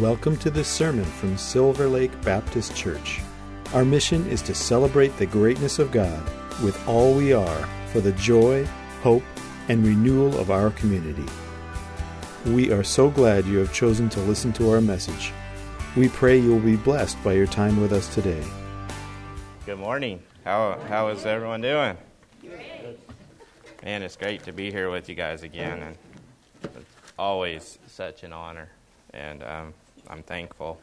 Welcome to this sermon from Silver Lake Baptist Church. Our mission is to celebrate the greatness of God with all we are for the joy, hope, and renewal of our community. We are so glad you have chosen to listen to our message. We pray you will be blessed by your time with us today. Good morning. How how is everyone doing? Man, it's great to be here with you guys again, and it's always such an honor, and um, I'm thankful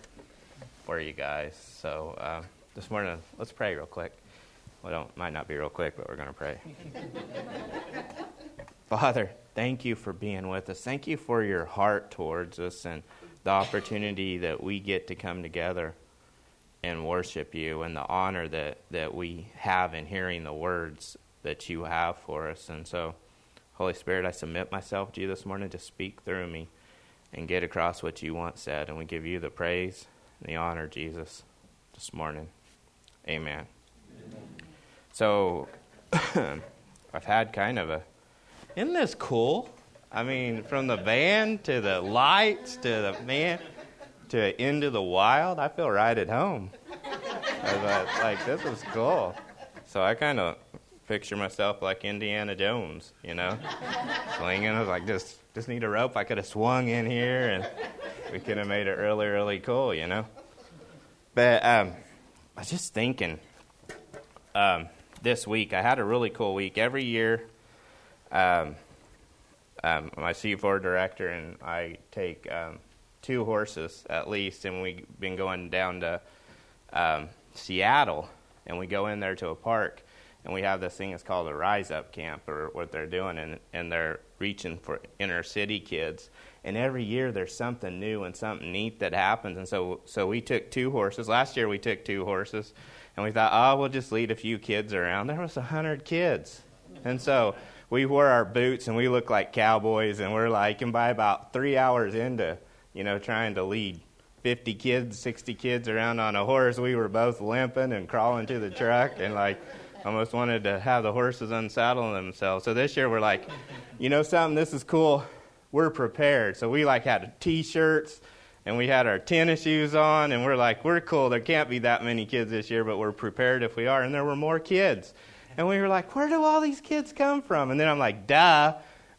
for you guys. So uh, this morning, let's pray real quick. Well, don't might not be real quick, but we're going to pray. Father, thank you for being with us. Thank you for your heart towards us and the opportunity that we get to come together and worship you and the honor that, that we have in hearing the words that you have for us. And so, Holy Spirit, I submit myself to you this morning to speak through me and get across what you want said. And we give you the praise and the honor, Jesus, this morning. Amen. Amen. So, I've had kind of a. Isn't this cool? I mean, from the band to the lights to the man to into the wild, I feel right at home. I like, this is cool. So I kind of picture myself like Indiana Jones, you know, swinging. I was like, just just need a rope. I could have swung in here, and we could have made it really, really cool, you know. But um, I was just thinking um, this week. I had a really cool week. Every year, um, um my C4 director and I take um, two horses at least, and we've been going down to um, Seattle, and we go in there to a park and we have this thing that's called a Rise Up Camp, or what they're doing, and, and they're reaching for inner city kids. And every year there's something new and something neat that happens. And so, so we took two horses. Last year we took two horses, and we thought, oh, we'll just lead a few kids around. There was a hundred kids, and so we wore our boots and we looked like cowboys. And we're like, and by about three hours into, you know, trying to lead 50 kids, 60 kids around on a horse, we were both limping and crawling to the truck and like almost wanted to have the horses unsaddle themselves. So this year we're like, you know something, this is cool. We're prepared. So we like had t-shirts and we had our tennis shoes on and we're like, we're cool. There can't be that many kids this year, but we're prepared if we are. And there were more kids. And we were like, where do all these kids come from? And then I'm like, duh,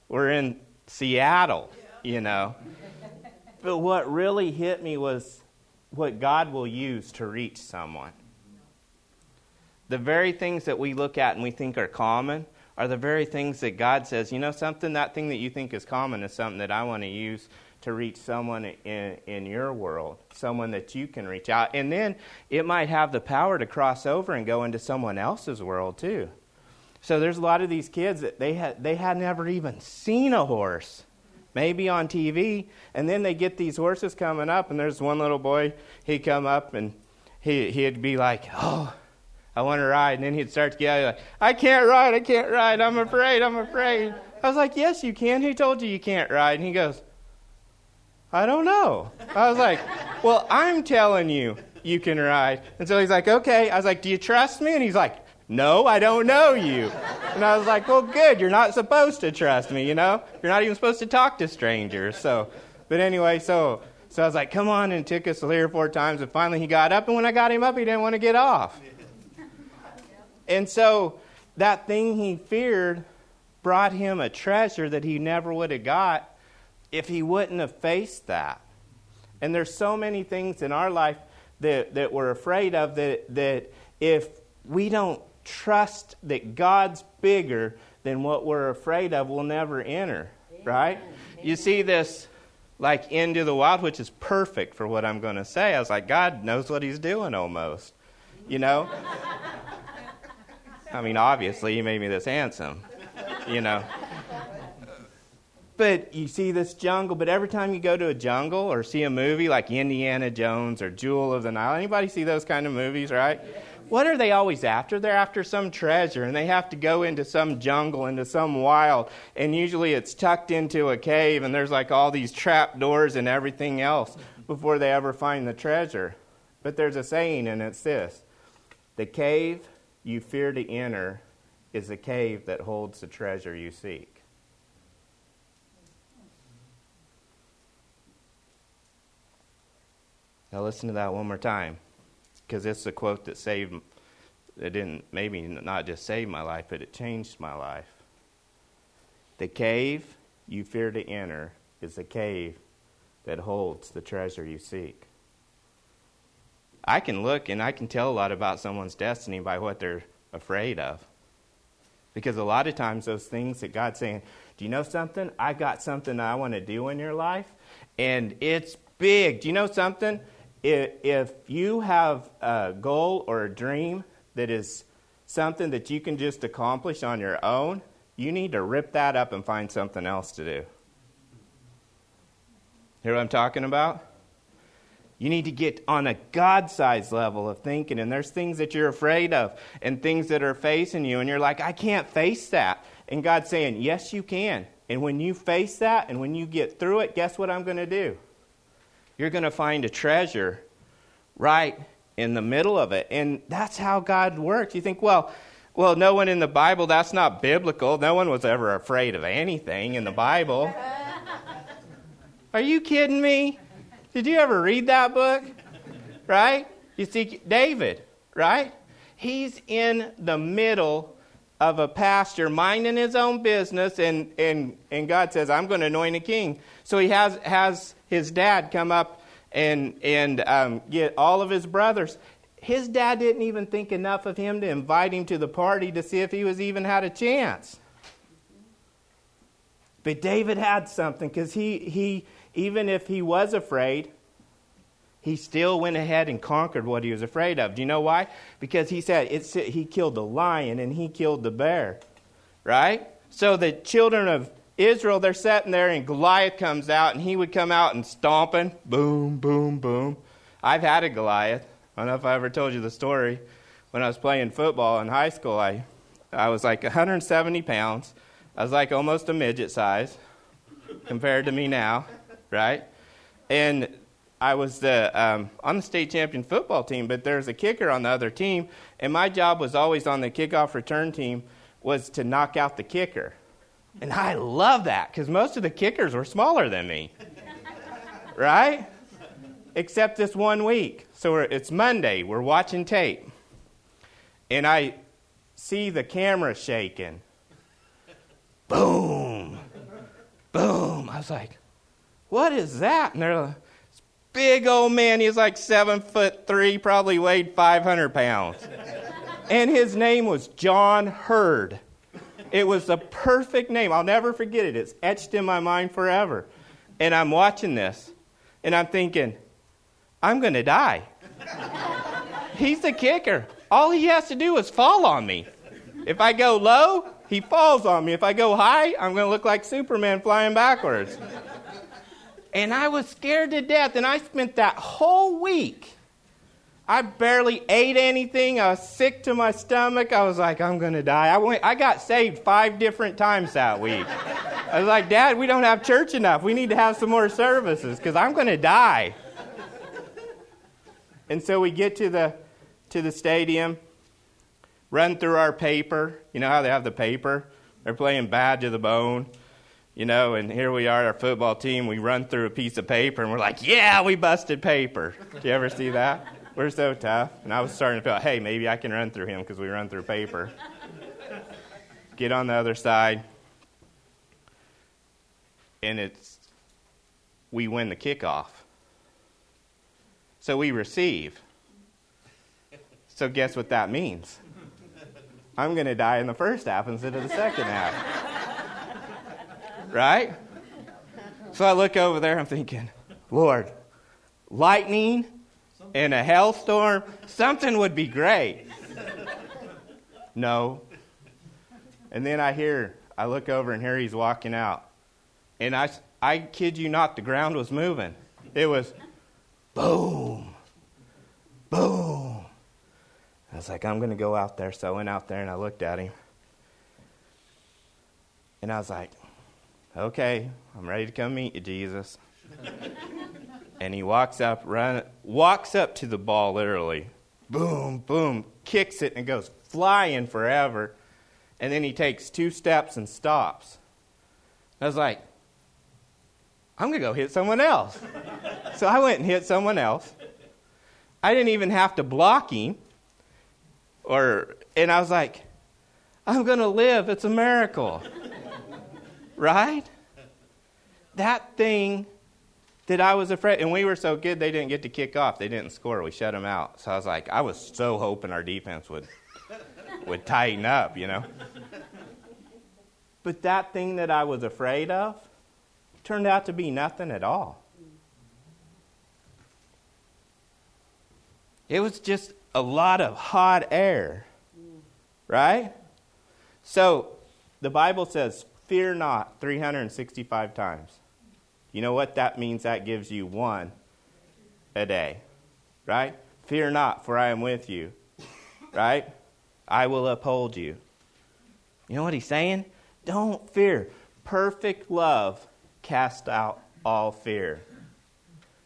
we're in Seattle, you know. But what really hit me was what God will use to reach someone the very things that we look at and we think are common are the very things that God says, you know, something, that thing that you think is common is something that I want to use to reach someone in, in your world, someone that you can reach out. And then it might have the power to cross over and go into someone else's world too. So there's a lot of these kids that they had, they had never even seen a horse, maybe on TV. And then they get these horses coming up, and there's one little boy, he'd come up and he, he'd be like, oh, I want to ride. And then he'd start to get like, I can't ride, I can't ride, I'm afraid, I'm afraid. I was like, Yes, you can. Who told you you can't ride? And he goes, I don't know. I was like, Well, I'm telling you you can ride. And so he's like, Okay. I was like, Do you trust me? And he's like, No, I don't know you. And I was like, Well, good. You're not supposed to trust me, you know? You're not even supposed to talk to strangers. So, but anyway, so. So I was like, come on, and took us three or four times, and finally he got up, and when I got him up, he didn't want to get off. And so that thing he feared brought him a treasure that he never would have got if he wouldn't have faced that. And there's so many things in our life that, that we're afraid of that, that if we don't trust that God's bigger than what we're afraid of, we'll never enter. Right? You see this like into the wild, which is perfect for what I'm going to say. I was like, God knows what he's doing almost. You know? I mean, obviously, he made me this handsome, you know. But you see this jungle, but every time you go to a jungle or see a movie like Indiana Jones or Jewel of the Nile, anybody see those kind of movies, right? What are they always after? They're after some treasure, and they have to go into some jungle, into some wild, and usually it's tucked into a cave, and there's like all these trap doors and everything else before they ever find the treasure. But there's a saying, and it's this the cave you fear to enter is the cave that holds the treasure you seek. Now listen to that one more time, because it's a quote that saved. It didn't maybe not just save my life, but it changed my life. The cave you fear to enter is the cave that holds the treasure you seek. I can look and I can tell a lot about someone's destiny by what they're afraid of. Because a lot of times, those things that God's saying, Do you know something? I got something I want to do in your life, and it's big. Do you know something? If you have a goal or a dream that is something that you can just accomplish on your own, you need to rip that up and find something else to do. Hear what I'm talking about? You need to get on a God sized level of thinking, and there's things that you're afraid of and things that are facing you, and you're like, I can't face that. And God's saying, Yes, you can. And when you face that and when you get through it, guess what I'm going to do? you're going to find a treasure right in the middle of it. And that's how God works. You think, well, well, no one in the Bible, that's not biblical. No one was ever afraid of anything in the Bible. Are you kidding me? Did you ever read that book? Right? You see, David, right? He's in the middle of a pasture minding his own business, and, and, and God says, I'm going to anoint a king. So he has, has his dad come up and, and um, get all of his brothers. His dad didn't even think enough of him to invite him to the party to see if he was even had a chance. But David had something because he, he, even if he was afraid, he still went ahead and conquered what he was afraid of. Do you know why? Because he said it's, he killed the lion and he killed the bear. Right? So the children of Israel, they're sitting there, and Goliath comes out, and he would come out and stomping, boom, boom, boom. I've had a Goliath. I don't know if I ever told you the story. When I was playing football in high school, I, I was like 170 pounds. I was like almost a midget size compared to me now, right? And I was the, um, on the state champion football team, but there's a kicker on the other team, and my job was always on the kickoff return team was to knock out the kicker. And I love that because most of the kickers were smaller than me. right? Except this one week. So it's Monday. We're watching tape. And I see the camera shaking. Boom. Boom. I was like, what is that? And they're like, big old man. He's like seven foot three, probably weighed 500 pounds. and his name was John Hurd. It was the perfect name. I'll never forget it. It's etched in my mind forever. And I'm watching this, and I'm thinking, I'm going to die. He's the kicker. All he has to do is fall on me. If I go low, he falls on me. If I go high, I'm going to look like Superman flying backwards. And I was scared to death, and I spent that whole week I barely ate anything. I was sick to my stomach. I was like, I'm going to die. I, went, I got saved five different times that week. I was like, Dad, we don't have church enough. We need to have some more services because I'm going to die. And so we get to the, to the stadium, run through our paper. You know how they have the paper? They're playing bad to the bone. You know, and here we are, our football team. We run through a piece of paper and we're like, yeah, we busted paper. Do you ever see that? We're so tough. And I was starting to feel, hey, maybe I can run through him because we run through paper. Get on the other side. And it's, we win the kickoff. So we receive. So guess what that means? I'm going to die in the first half instead of the second half. Right? So I look over there, I'm thinking, Lord, lightning and a hailstorm, something would be great. No. And then I hear, I look over and here he's walking out. And I, I kid you not, the ground was moving. It was boom, boom. I was like, I'm going to go out there. So I went out there and I looked at him. And I was like, okay, I'm ready to come meet you, Jesus and he walks up, run, walks up to the ball literally, boom, boom, kicks it and goes flying forever. And then he takes two steps and stops. I was like, I'm going to go hit someone else. so I went and hit someone else. I didn't even have to block him. Or and I was like, I'm going to live. It's a miracle. Right? That thing that I was afraid, and we were so good they didn't get to kick off. They didn't score. We shut them out. So I was like, I was so hoping our defense would would tighten up, you know. But that thing that I was afraid of turned out to be nothing at all. It was just a lot of hot air. Right? So the Bible says, fear not 365 times. You know what that means? That gives you one a day. Right? Fear not, for I am with you. Right? I will uphold you. You know what he's saying? Don't fear. Perfect love casts out all fear.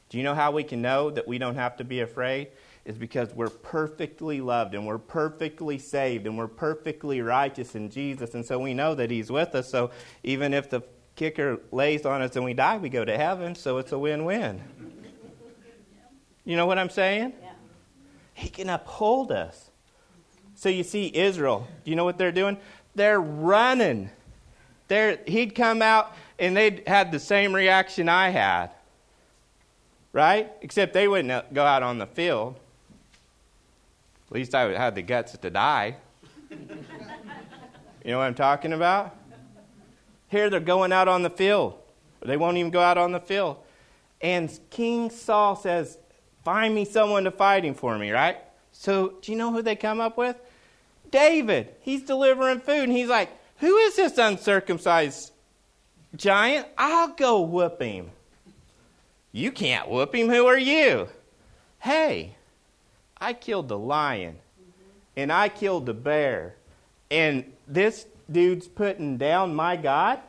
Do you know how we can know that we don't have to be afraid? Is because we're perfectly loved and we're perfectly saved and we're perfectly righteous in Jesus. And so we know that He's with us. So even if the kicker lays on us and we die, we go to heaven. So it's a win win. You know what I'm saying? Yeah. He can uphold us. So you see, Israel, do you know what they're doing? They're running. They're, he'd come out and they'd had the same reaction I had. Right? Except they wouldn't go out on the field. At least I had the guts to die. you know what I'm talking about? Here they're going out on the field. They won't even go out on the field. And King Saul says, Find me someone to fight him for me, right? So, do you know who they come up with? David. He's delivering food. And he's like, Who is this uncircumcised giant? I'll go whoop him. You can't whoop him. Who are you? Hey, I killed the lion and I killed the bear, and this dude's putting down my God,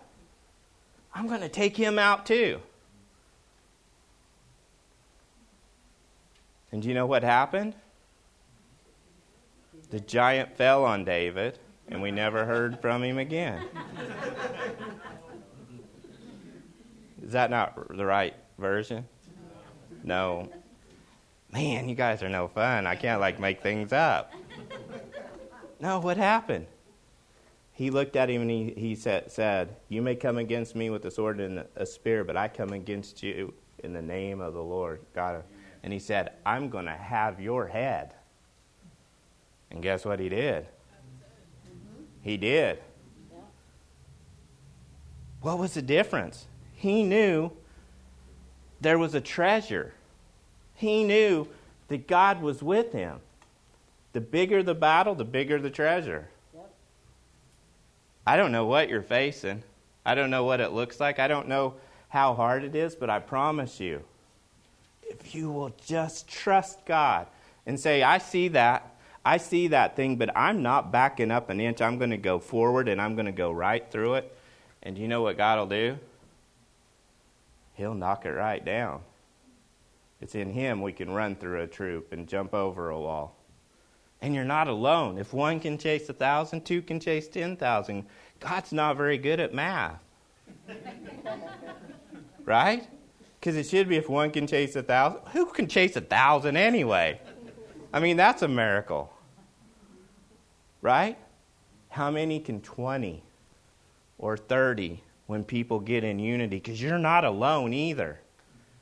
I'm going to take him out too. And do you know what happened? The giant fell on David, and we never heard from him again. Is that not the right version? No. Man, you guys are no fun. I can't like make things up. No, what happened? He looked at him and he, he said, said, You may come against me with a sword and a spear, but I come against you in the name of the Lord God. And he said, I'm going to have your head. And guess what he did? He did. What was the difference? He knew there was a treasure he knew that God was with him. The bigger the battle, the bigger the treasure. Yep. I don't know what you're facing. I don't know what it looks like. I don't know how hard it is, but I promise you, if you will just trust God and say, I see that, I see that thing, but I'm not backing up an inch. I'm going to go forward and I'm going to go right through it. And you know what God will do? He'll knock it right down. It's in Him we can run through a troop and jump over a wall. And you're not alone. If one can chase a thousand, two can chase ten thousand. God's not very good at math. right? Because it should be if one can chase a thousand. Who can chase a thousand anyway? I mean, that's a miracle. Right? How many can 20 or 30 when people get in unity? Because you're not alone either.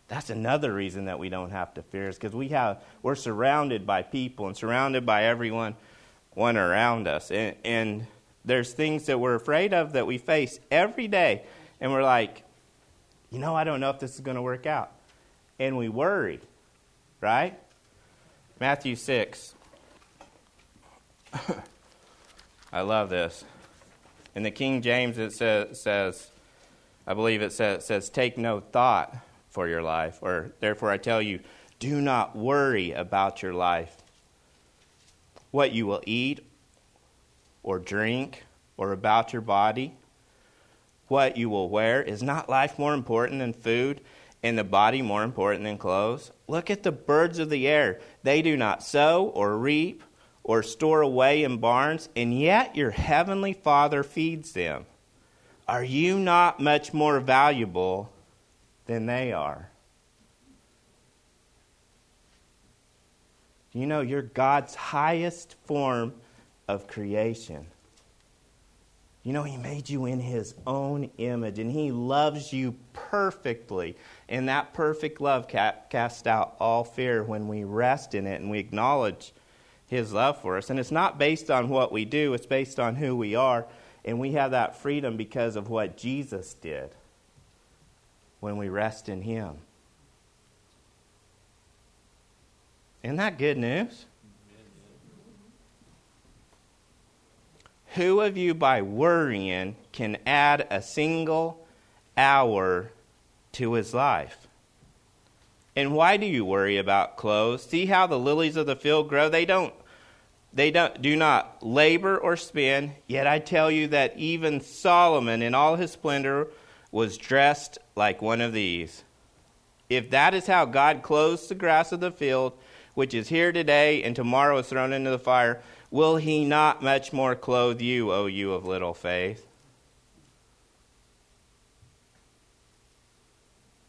That's another reason that we don't have to fear is because we have we're surrounded by people and surrounded by everyone one around us. And, and there's things that we're afraid of that we face every day. And we're like, you know, I don't know if this is going to work out. And we worry, right? Matthew 6. I love this. In the King James, it says, says I believe it says, says, take no thought for your life. Or, therefore, I tell you, do not worry about your life, what you will eat or drink, or about your body, what you will wear. Is not life more important than food, and the body more important than clothes? Look at the birds of the air. They do not sow or reap or store away in barns, and yet your heavenly Father feeds them. Are you not much more valuable than they are. You know, you're God's highest form of creation. You know, He made you in His own image, and He loves you perfectly. And that perfect love casts out all fear when we rest in it and we acknowledge His love for us. And it's not based on what we do, it's based on who we are. And we have that freedom because of what Jesus did when we rest in Him. Isn't that good news? Who of you, by worrying, can add a single hour to his life? And why do you worry about clothes? See how the lilies of the field grow? They don't they don't, do not labor or spin, yet I tell you that even Solomon in all his splendor was dressed like one of these. If that is how God clothes the grass of the field, which is here today and tomorrow is thrown into the fire, will he not much more clothe you, O you of little faith?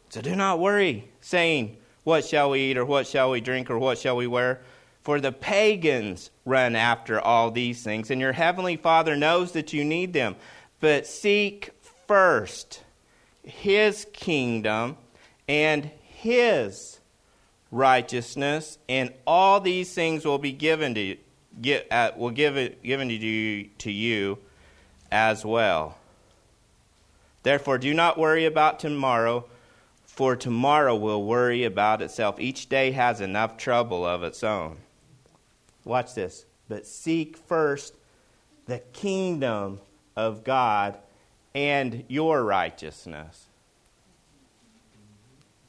So do not worry, saying, What shall we eat, or what shall we drink, or what shall we wear? For the pagans run after all these things, and your heavenly Father knows that you need them. But seek first his kingdom and his righteousness, and all these things will be given to you get at, uh, will give it given to you to you as well. Therefore, do not worry about tomorrow, for tomorrow will worry about itself. Each day has enough trouble of its own. Watch this. But seek first the kingdom of God and your righteousness.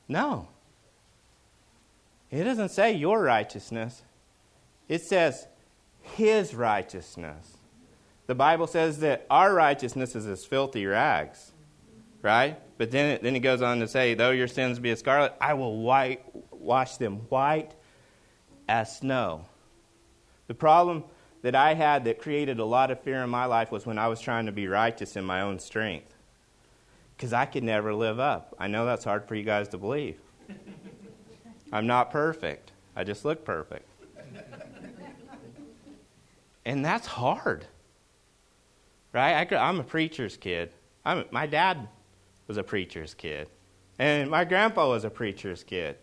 No. It doesn't say your righteousness. It says his righteousness. The Bible says that our righteousness is as filthy rags, right? But then it, then he goes on to say, though your sins be as scarlet, I will white, wash them white as snow. The problem that I had that created a lot of fear in my life was when I was trying to be righteous in my own strength. Because I could never live up. I know that's hard for you guys to believe. I'm not perfect, I just look perfect. And that's hard. Right? I, am a preacher's kid. I'm, my dad was a preacher's kid. And my grandpa was a preacher's kid.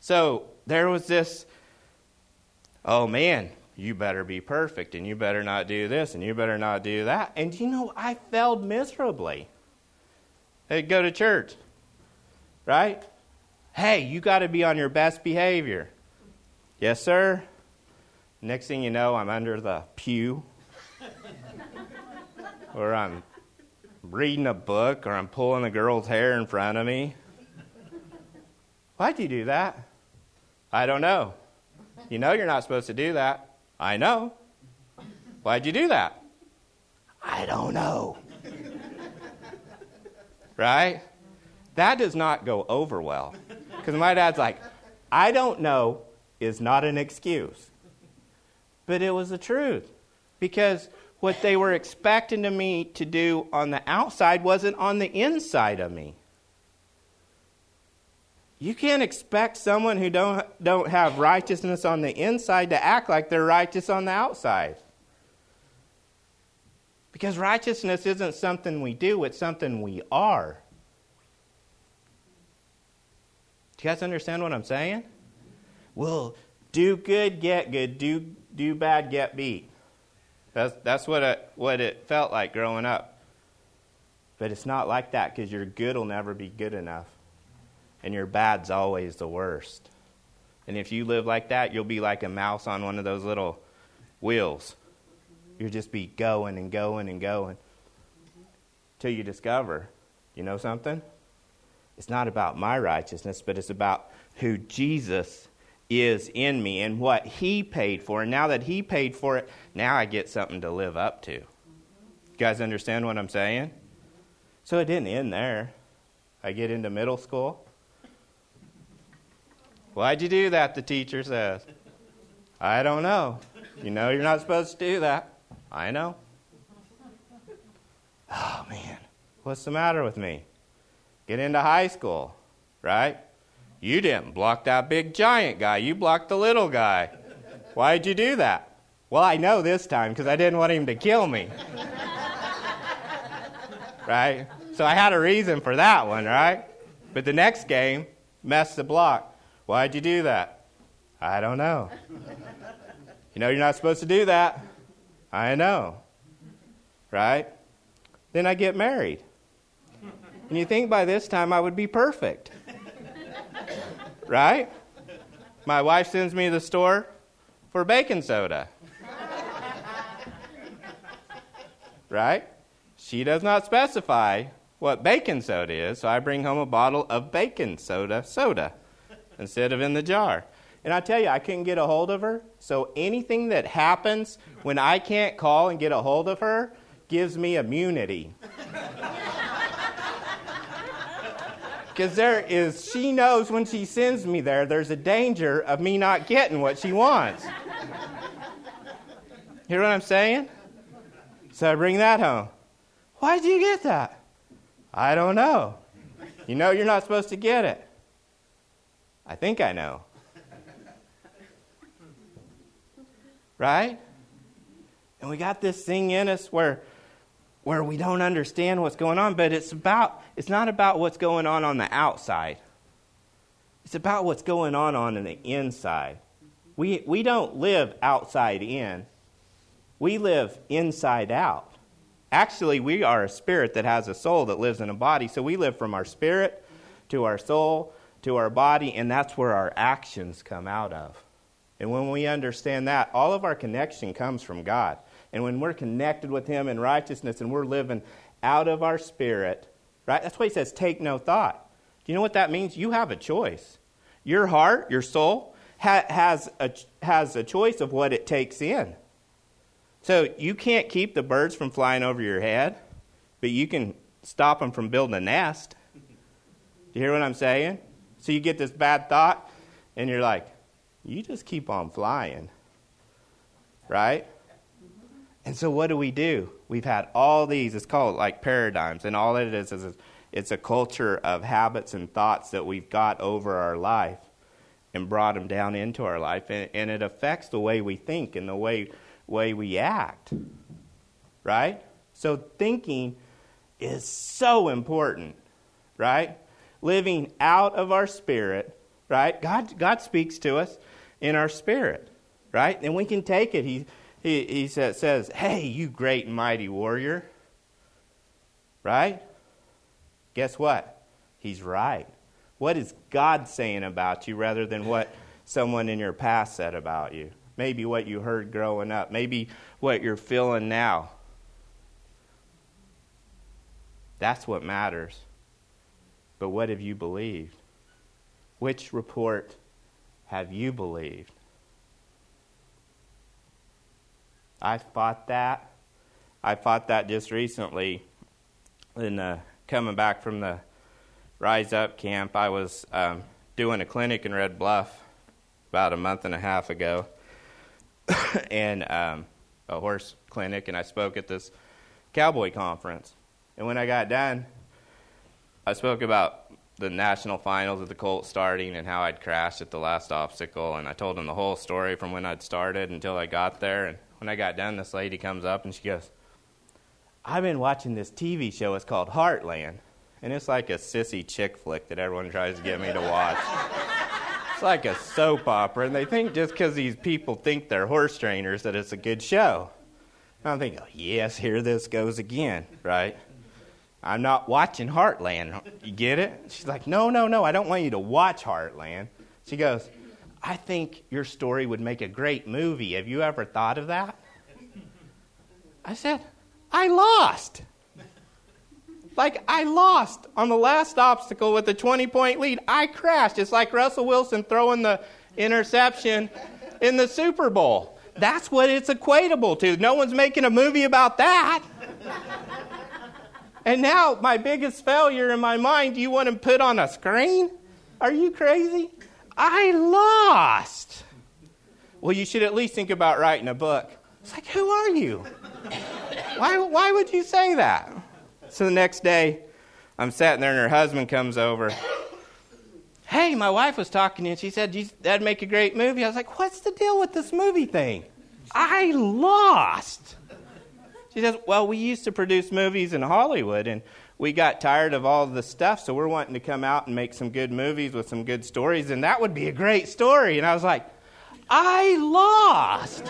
So there was this oh man, you better be perfect and you better not do this and you better not do that. And you know, I failed miserably. I'd go to church, right? Hey, you got to be on your best behavior. Yes, sir. Next thing you know, I'm under the pew, or I'm reading a book, or I'm pulling a girl's hair in front of me. Why'd you do that? I don't know. You know you're not supposed to do that. I know. Why'd you do that? I don't know. right? That does not go over well. Because my dad's like, I don't know is not an excuse but it was the truth. Because what they were expecting to me to do on the outside wasn't on the inside of me. You can't expect someone who don't, don't have righteousness on the inside to act like they're righteous on the outside. Because righteousness isn't something we do, it's something we are. Do you guys understand what I'm saying? Well, do good, get good. Do do bad, get beat. That's, that's what, it, what it felt like growing up. But it's not like that because your good will never be good enough. And your bad's always the worst. And if you live like that, you'll be like a mouse on one of those little wheels. You'll just be going and going and going till you discover, you know something? It's not about my righteousness, but it's about who Jesus is in me and what He paid for. And now that He paid for it, now I get something to live up to. You guys understand what I'm saying? So it didn't end there. I get into middle school. Why'd you do that? The teacher says. I don't know. You know you're not supposed to do that. I know. Oh, man. What's the matter with me? Get into high school, right? You didn't block that big giant guy, you blocked the little guy. Why'd you do that? Well, I know this time because I didn't want him to kill me. right? So I had a reason for that one, right? But the next game, mess the block. Why'd you do that? I don't know. You know you're not supposed to do that. I know. Right? Then I get married. And you think by this time I would be perfect. Right? My wife sends me to the store for baking soda. Right? She does not specify what baking soda is, so I bring home a bottle of baking soda soda instead of in the jar. And I tell you, I couldn't get a hold of her, so anything that happens when I can't call and get a hold of her gives me immunity. Because there is, she knows when she sends me there, there's a danger of me not getting what she wants. Hear what I'm saying? So I bring that home. Why did you get that? I don't know. You know you're not supposed to get it. I think I know. right? And we got this thing in us where where we don't understand what's going on, but it's about it's not about what's going on on the outside. It's about what's going on on the inside. We we don't live outside in. We live inside out. Actually, we are a spirit that has a soul that lives in a body, so we live from our spirit to our soul to our body, and that's where our actions come out of. And when we understand that, all of our connection comes from God. And when we're connected with Him in righteousness and we're living out of our spirit, right? That's why He says, take no thought. Do you know what that means? You have a choice. Your heart, your soul, ha- has, a, has a choice of what it takes in. So you can't keep the birds from flying over your head, but you can stop them from building a nest. Do you hear what I'm saying? So you get this bad thought, and you're like, you just keep on flying. Right? And so what do we do? We've had all these, it's called like paradigms, and all it is is it's a culture of habits and thoughts that we've got over our life and brought them down into our life, and, and it affects the way we think and the way, way we act. Right? So thinking is so important, right? Living out of our spirit, right? God, God speaks to us in our spirit, right? And we can take it. He, he, he says, Hey, you great and mighty warrior, right? Guess what? He's right. What is God saying about you rather than what someone in your past said about you? Maybe what you heard growing up, maybe what you're feeling now. That's what matters. But what have you believed? Which report have you believed? I fought that. I fought that just recently. In uh, coming back from the Rise Up camp, I was um, doing a clinic in Red Bluff about a month and a half ago, and um, a horse clinic, and I spoke at this cowboy conference. And when I got done, I spoke about the national finals of the Colts starting and how I'd crashed at the last obstacle. And I told him the whole story from when I'd started until I got there. And when I got done, this lady comes up and she goes, I've been watching this TV show. It's called Heartland. And it's like a sissy chick flick that everyone tries to get me to watch. it's like a soap opera. And they think just because these people think they're horse trainers that it's a good show. And I'm thinking, oh, yes, here this goes again, right? I'm not watching Heartland. You get it? She's like, No, no, no, I don't want you to watch Heartland. She goes, I think your story would make a great movie. Have you ever thought of that? I said, I lost. Like, I lost on the last obstacle with a 20 point lead. I crashed. It's like Russell Wilson throwing the interception in the Super Bowl. That's what it's equatable to. No one's making a movie about that. And now, my biggest failure in my mind, you want to put on a screen? Are you crazy? I lost. Well, you should at least think about writing a book. It's like, who are you? why, why would you say that? So the next day, I'm sitting there, and her husband comes over. hey, my wife was talking to you and she said that'd make a great movie. I was like, what's the deal with this movie thing? I lost. She says, well, we used to produce movies in Hollywood and we got tired of all the stuff, so we're wanting to come out and make some good movies with some good stories, and that would be a great story. And I was like, I lost.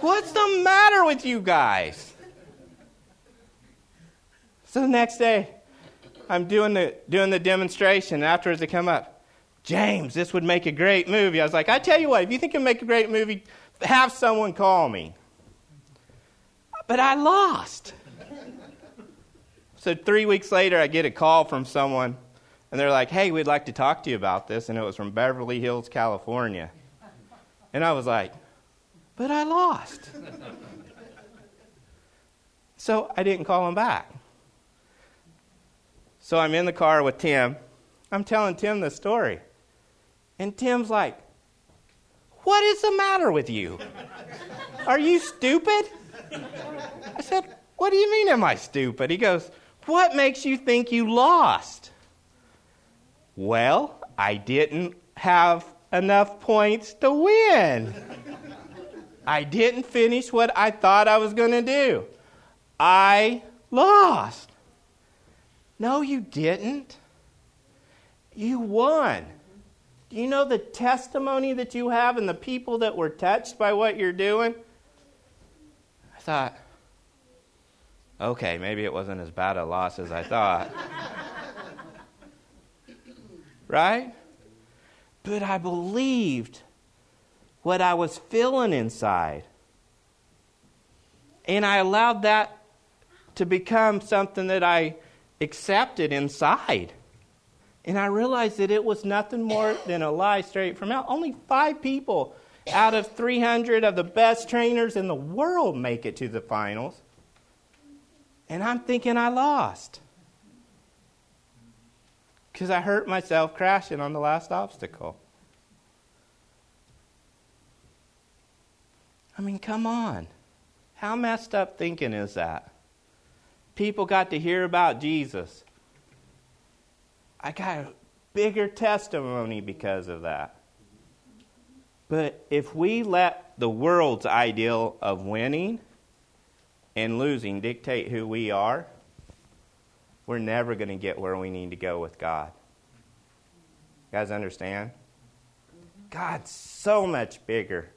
What's the matter with you guys? So the next day, I'm doing the, doing the demonstration. Afterwards, they come up. James, this would make a great movie. I was like, I tell you what, if you think it'll make a great movie, have someone call me. But I lost. so three weeks later, I get a call from someone, and they're like, hey, we'd like to talk to you about this. And it was from Beverly Hills, California. And I was like, but I lost. so I didn't call him back. So I'm in the car with Tim. I'm telling Tim the story. And Tim's like, What is the matter with you? Are you stupid? I said, What do you mean, am I stupid? He goes, What makes you think you lost? Well, I didn't have enough points to win. I didn't finish what I thought I was going to do. I lost. No, you didn't. You won. Do you know the testimony that you have and the people that were touched by what you're doing? Thought, okay, maybe it wasn't as bad a loss as I thought. right? But I believed what I was feeling inside. And I allowed that to become something that I accepted inside. And I realized that it was nothing more than a lie straight from hell. Only five people out of 300 of the best trainers in the world make it to the finals. And I'm thinking I lost. Because I hurt myself crashing on the last obstacle. I mean, come on. How messed up thinking is that? People got to hear about Jesus. I got a bigger testimony because of that. But if we let the world's ideal of winning and losing dictate who we are, we're never going to get where we need to go with God. You guys understand? God's so much bigger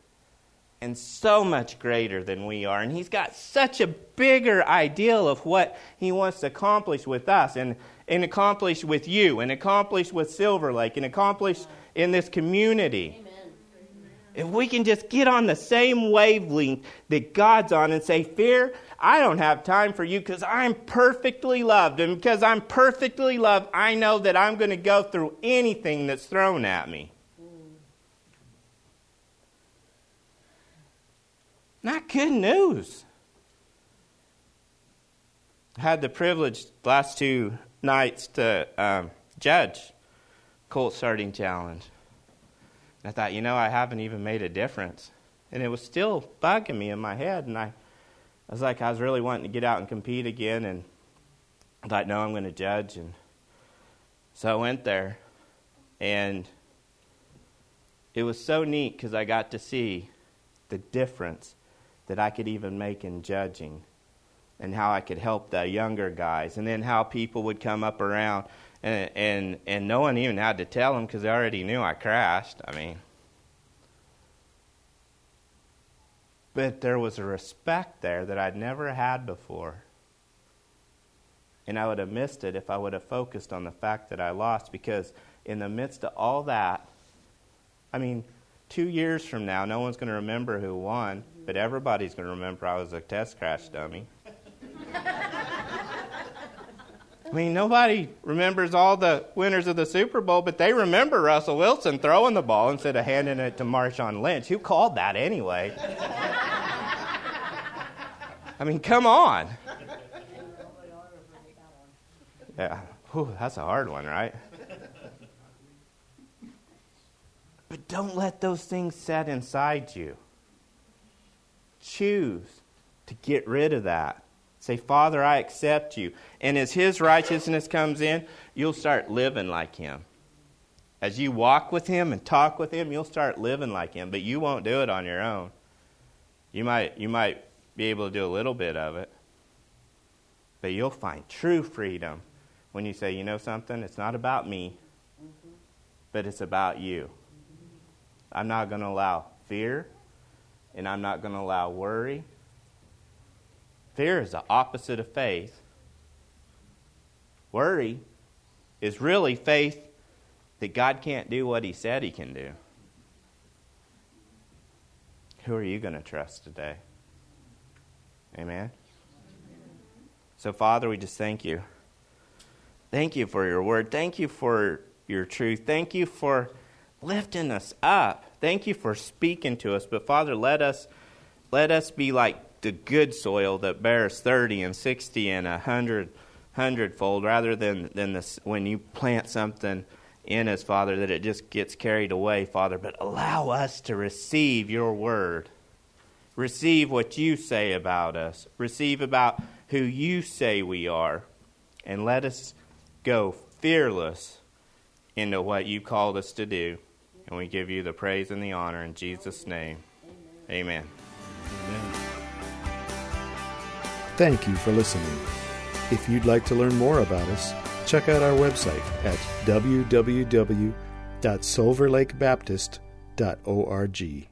and so much greater than we are. And He's got such a bigger ideal of what He wants to accomplish with us and, and accomplish with you and accomplish with Silver Lake and accomplish in this community. If we can just get on the same wavelength that God's on and say, Fear, I don't have time for you because I'm perfectly loved. And because I'm perfectly loved, I know that I'm going to go through anything that's thrown at me. Not good news. I had the privilege last two nights to um, judge Colt Starting Challenge. I thought, you know, I haven't even made a difference. And it was still bugging me in my head. And I, I was like, I was really wanting to get out and compete again. And I thought, no, I'm going to judge. And so I went there. And it was so neat because I got to see the difference that I could even make in judging and how I could help the younger guys, and then how people would come up around, and and, and no one even had to tell them because they already knew I crashed. I mean, but there was a respect there that I'd never had before, and I would have missed it if I would have focused on the fact that I lost. Because in the midst of all that, I mean, two years from now, no one's going to remember who won but everybody's going to remember I was a test crash dummy. I mean, nobody remembers all the winners of the Super Bowl, but they remember Russell Wilson throwing the ball instead of handing it to Marshawn Lynch. Who called that anyway? I mean, come on. Yeah, Whew, that's a hard one, right? But don't let those things set inside you choose to get rid of that Say, Father, I accept you. And as His righteousness comes in, you'll start living like Him. As you walk with Him and talk with Him, you'll start living like Him, but you won't do it on your own. You might, you might be able to do a little bit of it, but you'll find true freedom when you say, you know something, it's not about me, but it's about you. I'm not going to allow fear, and I'm not going to allow worry. Fear is the opposite of faith. Worry is really faith that God can't do what He said He can do. Who are you going to trust today? Amen. So, Father, we just thank you. Thank you for your word. Thank you for your truth. Thank you for lifting us up. Thank you for speaking to us. But Father, let us let us be like the good soil that bears 30 and 60 and a 100 hundredfold rather than than this when you plant something in us, Father, that it just gets carried away, Father, but allow us to receive your word. Receive what you say about us. Receive about who you say we are. And let us go fearless into what you called us to do. And we give you the praise and the honor in Jesus' name. Amen. Amen. Thank you for listening. If you'd like to learn more about us, check out our website at www.silverlakebaptist.org.